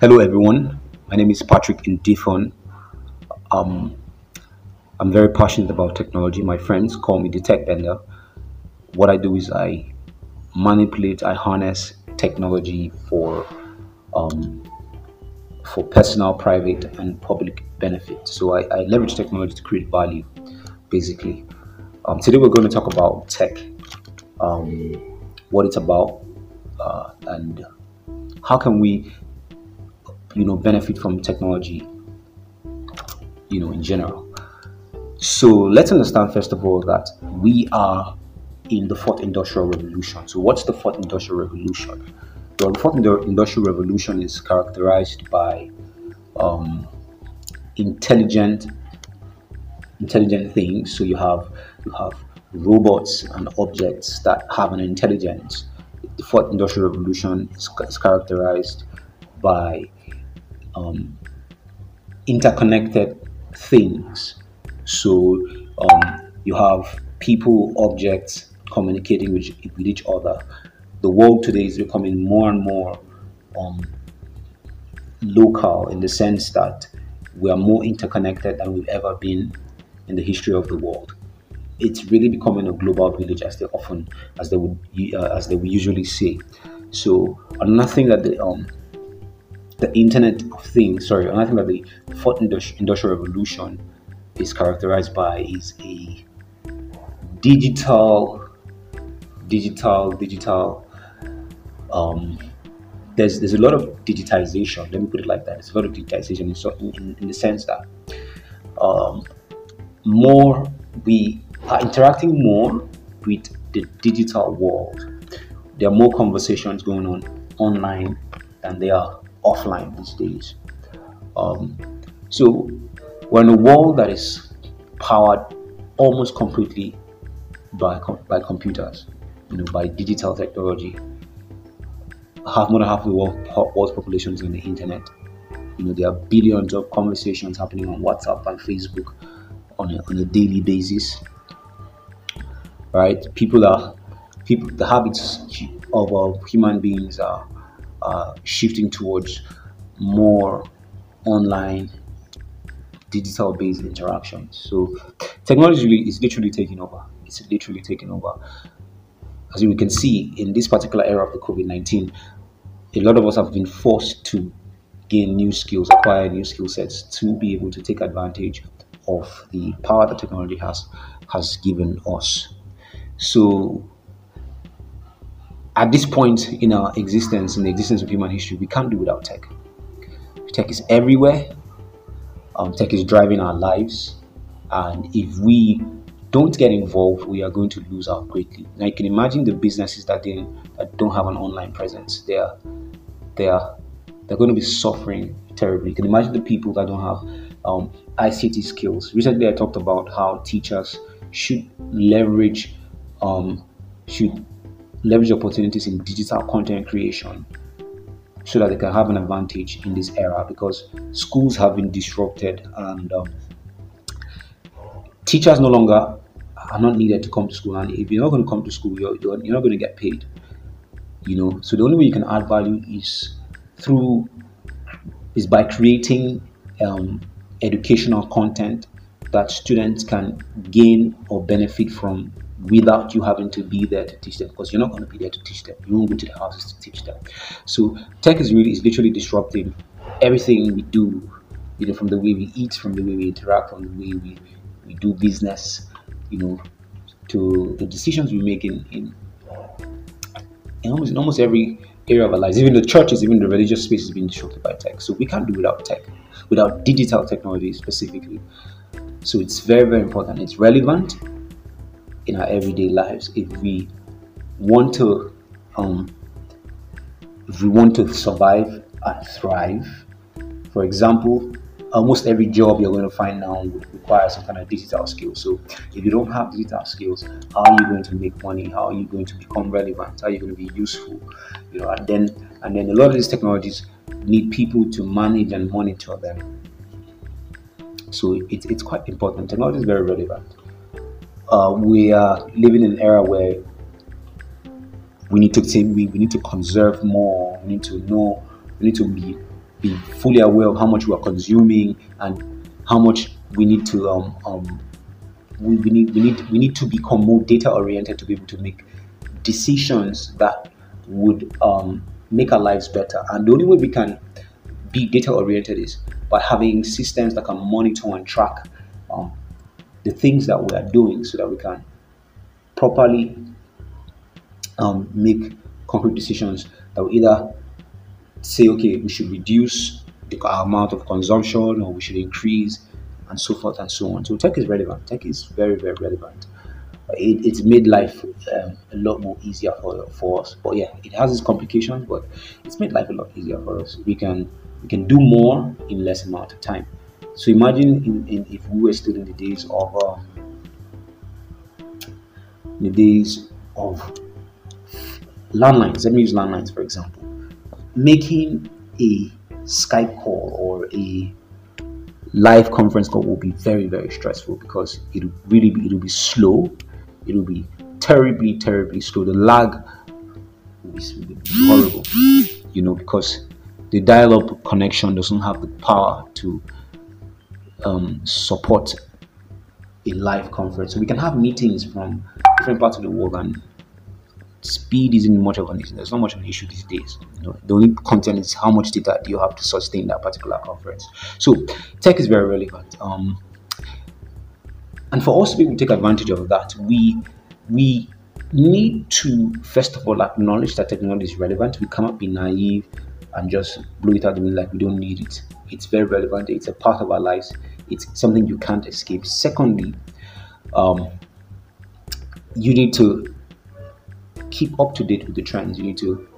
Hello, everyone. My name is Patrick Ndifon. Um, I'm very passionate about technology. My friends call me the tech bender. What I do is I manipulate, I harness technology for um, for personal, private, and public benefit. So I, I leverage technology to create value, basically. Um, today we're going to talk about tech, um, what it's about, uh, and how can we you know benefit from technology you know in general. So let's understand first of all that we are in the fourth industrial revolution. So what's the fourth industrial revolution? Well the fourth industrial revolution is characterized by um, intelligent intelligent things. So you have you have robots and objects that have an intelligence. The fourth industrial revolution is, is characterized by um, interconnected things. So um, you have people, objects communicating with, with each other. The world today is becoming more and more um, local in the sense that we are more interconnected than we've ever been in the history of the world. It's really becoming a global village, as they often, as they would, uh, as they would usually say. So another thing that the um, the Internet of Things, sorry, another thing that the fourth industrial revolution is characterized by is a digital, digital, digital. Um, there's there's a lot of digitization. Let me put it like that. There's a lot of digitization in, in, in the sense that um, more we are interacting more with the digital world. There are more conversations going on online than there are offline these days. Um, so we're in a world that is powered almost completely by by computers, you know, by digital technology. Half more than half of the world, world's population is on the internet. You know, there are billions of conversations happening on WhatsApp and Facebook on a, on a daily basis. Right? People are people. The habits of uh, human beings are uh, shifting towards more online digital based interactions. So technology is literally taking over. It's literally taking over. As we can see in this particular era of the COVID 19, a lot of us have been forced to gain new skills, acquire new skill sets to be able to take advantage of the power that technology has has given us. So at this point in our existence, in the existence of human history, we can't do without tech. Tech is everywhere. Um, tech is driving our lives, and if we don't get involved, we are going to lose out greatly. Now you can imagine the businesses that that don't have an online presence. They are they are they're going to be suffering terribly. You can imagine the people that don't have um, ICT skills. Recently, I talked about how teachers should leverage um, should leverage opportunities in digital content creation so that they can have an advantage in this era because schools have been disrupted and um, teachers no longer are not needed to come to school. And if you're not going to come to school you're, you're, not going to get paid you know? So the only way you can add value is through is by creating um, educational content that students can gain or benefit from without you having to be there to teach them because you're not going to be there to teach them. You won't go to the houses to teach them. So tech is really is literally disrupting everything we do you know from the way we eat from the way we interact from the way we, we do business you know to the decisions we make in in, in almost in almost every area of our lives. Even the churches even the religious space is being disrupted by tech. So we can't do without tech without digital technology specifically. So it's very very important. It's relevant in our everyday lives if we want to um, if we want to survive and thrive for example almost every job you're going to find now requires some kind of digital skills. So if you don't have digital skills how are you going to make money? How are you going to become relevant? How are you going to be useful? You know and then and then a lot of these technologies need people to manage and monitor them. So it, it's quite important. Technology is very relevant uh, we are living in an era where we need to take, we, we need to conserve more. We need to know. We need to be be fully aware of how much we are consuming and how much we need to um, um we, we need we need we need to become more data oriented to be able to make decisions that would um, make our lives better. And the only way we can be data oriented is by having systems that can monitor and track the things that we are doing so that we can properly um, make concrete decisions that will either say, okay, we should reduce the amount of consumption or we should increase and so forth and so on. So tech is relevant. Tech is very, very relevant. It, it's made life um, a lot more easier for, for us. But yeah, it has its complications, but it's made life a lot easier for us. We can we can do more in less amount of time. So imagine in, in, if we were still in the days of um, the days of landlines. Let me use landlines for example. Making a Skype call or a live conference call will be very very stressful because it'll really be it'll be slow. It'll be terribly terribly slow. The lag will will be horrible. You know because the dial-up connection doesn't have the power to um, support a live conference. So we can have meetings from different parts of the world, and speed isn't much of an issue. There's not much of an issue these days. You know, the only content is how much data do you have to sustain that particular conference. So tech is very relevant. Um, and for us to be able to take advantage of that, we we need to first of all acknowledge that technology is relevant. We cannot be naive and just blow it out the window like we don't need it. It's very relevant. It's a part of our lives. It's something you can't escape. Secondly, um, you need to keep up to date with the trends. You need to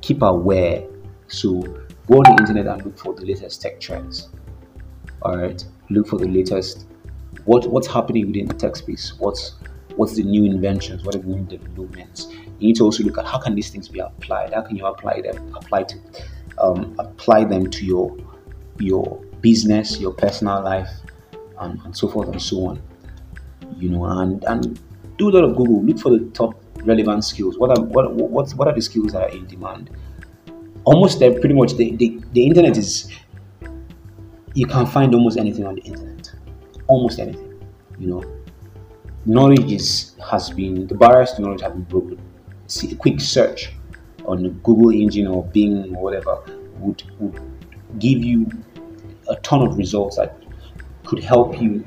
keep aware. So go on the internet and look for the latest tech trends. All right, look for the latest. What what's happening within the tech space? What's what's the new inventions? What are the new developments? You need to also look at how can these things be applied. How can you apply them? Apply to um, apply them to your your business, your personal life, and, and so forth and so on. You know, and and do a lot of Google. Look for the top relevant skills. What are what what what are the skills that are in demand? Almost there, pretty much the, the, the internet is you can find almost anything on the internet. Almost anything. You know. Knowledge is has been the barriers to knowledge have been broken. See, a quick search on the Google engine or Bing or whatever would, would give you a ton of results that could help you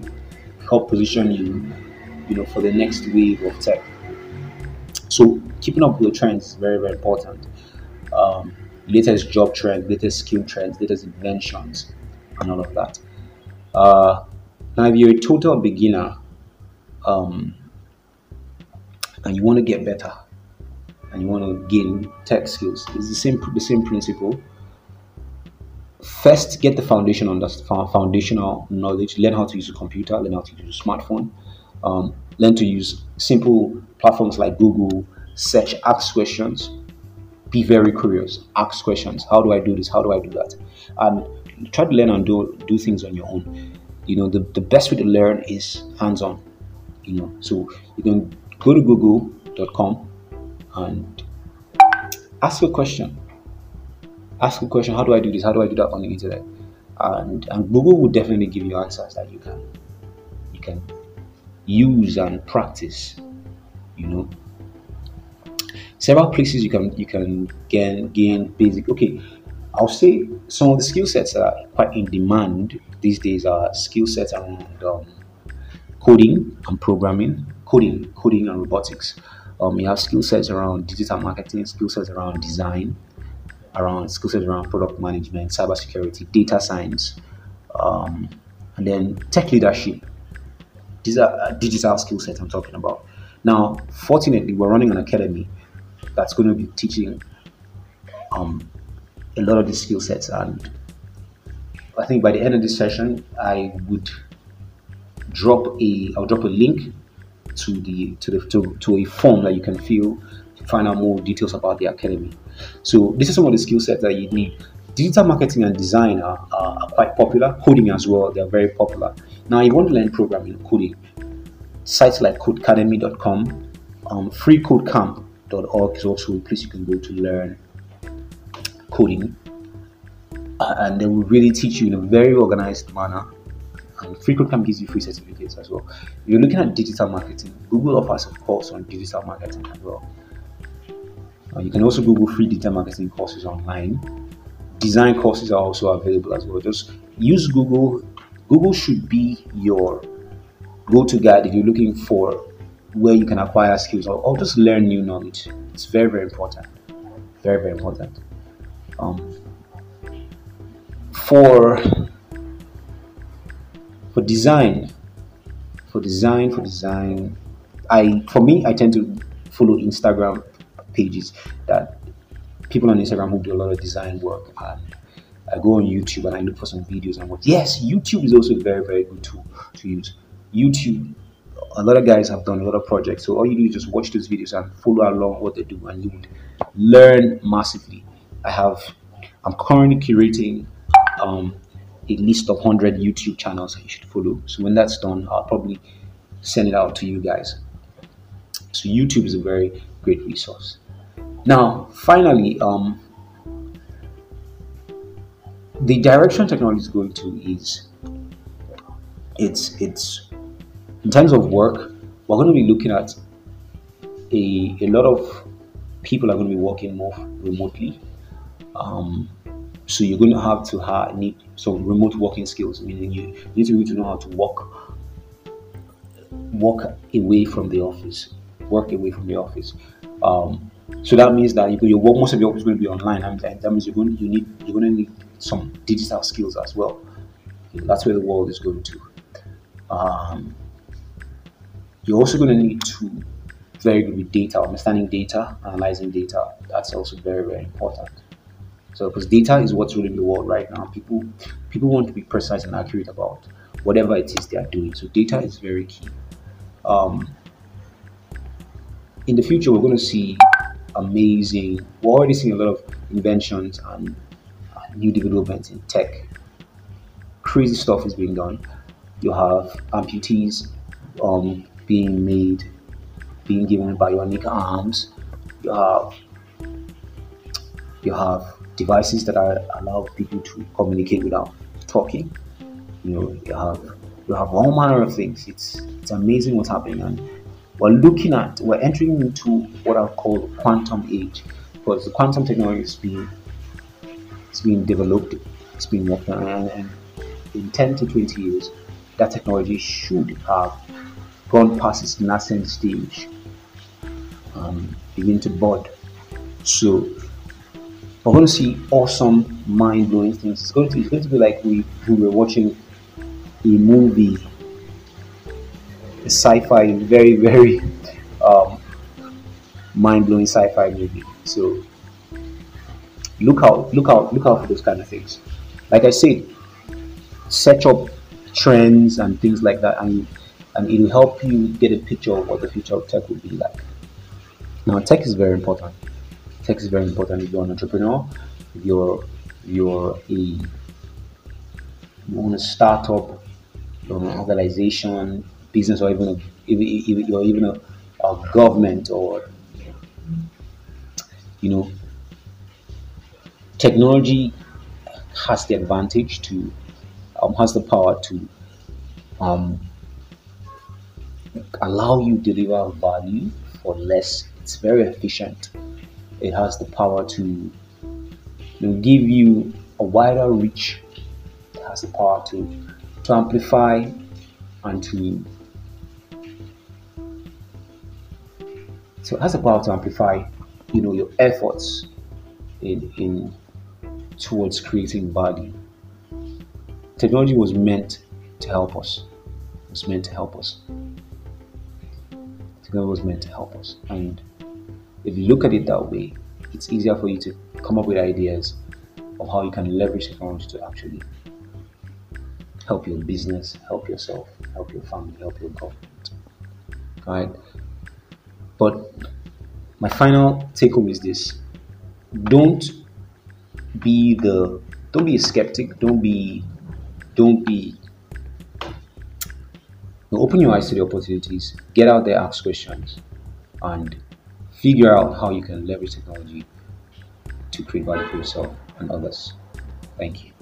help position you you know for the next wave of tech so keeping up with the trends is very, very important. Um, latest job trends, latest skill trends, latest inventions, and all of that. Uh, now, if you're a total beginner um, and you want to get better and you want to gain tech skills, it's the same the same principle. First, get the foundation on the foundational knowledge. Learn how to use a computer. Learn how to use a smartphone. Um, learn to use simple platforms like Google, search, ask questions. Be very curious. Ask questions. How do I do this? How do I do that? And try to learn and do do things on your own. You know, the, the best way to learn is hands-on. You know, so you can go to google.com and ask a question. Ask a question, how do I do this? How do I do that on the internet? And and Google will definitely give you answers that you can you can use and practice you know several places you can you can gain gain basic okay i'll say some of the skill sets that are quite in demand these days are skill sets around um, coding and programming coding coding and robotics um, you have skill sets around digital marketing skill sets around design around skill sets around product management cybersecurity data science um, and then tech leadership these are uh, digital skill sets I'm talking about. Now, fortunately, we're running an academy that's going to be teaching um, a lot of these skill sets, and I think by the end of this session, I would drop a I'll drop a link to the to the to, to a form that you can fill to find out more details about the academy. So this is some of the skill sets that you need. Digital marketing and design are, are, quite popular. Coding as well, they're very popular. Now, you want to learn programming, coding. Sites like codecademy.com, um, freecodecamp.org is also a place you can go to learn coding. uh, and they will really teach you in a very organized manner. And Freecodecamp gives you free certificates as well. If you're looking at digital marketing, Google offers a course on digital marketing as well. Uh, you can also Google free digital marketing courses online. Design courses are also available as well. Just use Google. Google should be your go-to guide if you're looking for where you can acquire skills or, or just learn new knowledge. It's very, very important. Very, very important. Um, for for design, for design, for design, I for me I tend to follow Instagram pages that people on Instagram who do a lot of design work and I go on YouTube and I look for some videos and what. Yes, YouTube is also a very very good tool to use. YouTube, a lot of guys have done a lot of projects, so all you do is just watch those videos and follow along what they do, and you would learn massively. I have, I'm currently curating um, a list of 100 YouTube channels that you should follow. So when that's done, I'll probably send it out to you guys. So YouTube is a very great resource. Now, finally, um, the direction technology is going to is it's it's in terms of work, we're going to be looking at a, a lot of people are going to be working more remotely. Um, so you're going to have to have, need some remote working skills, meaning you need to, need to know how to work work away from the office, work away from the office. Um, so that means that you, your work, most of your work is going to be online, and that means you're going, you need, you're going to need some digital skills as well. That's where the world is going to. Um, you're also going to need to very good with data, understanding data, analyzing data. That's also very, very important. So, because data is what's ruling the world right now. People, people want to be precise and accurate about whatever it is they are doing. So, data is very key. Um, in the future, we're going to see amazing. We're already seeing a lot of inventions and new developments in tech. Crazy stuff is being done. You have amputees um, being made, being given bionic arms. You have you have devices that are, allow people to communicate without talking. You know, you have you have all manner of things. It's it's amazing what's happening, and we're looking at we're entering into what I'll call quantum age, because the quantum technology is being it's being developed, it's being worked on, and, in 10 to 20 years, that technology should have gone past its nascent stage and begin to bud. So we're going to see awesome, mind-blowing things. It's going to, it's going to be like we, we were watching a movie, a sci-fi, very, very um, mind-blowing sci-fi movie. So look out, look out, look out for those kind of things. Like I said, set up trends and things like that, and and it will help you get a picture of what the future of tech will be like. Now, tech is very important. Tech is very important if you're an entrepreneur, if you're you're a you want to start up your organization, business, or even a, if, if even a, a government or you know technology has the advantage to um, has the power to um, allow you deliver value for less. It's very efficient. It has the power to you know, give you a wider reach. It has the power to to amplify and to so it has the power to amplify you know your efforts in in towards creating value technology was meant to help us it was meant to help us God was meant to help us. And if you look at it that way, it's easier for you to come up with ideas of how you can leverage technology to actually help your business, help yourself, help your family, help your government. Right? But my final take home is this don't be the don't be a skeptic, don't be don't be open your eyes to the opportunities, get out there, ask questions, and figure out how you can leverage technology to create value for yourself and others. Thank you.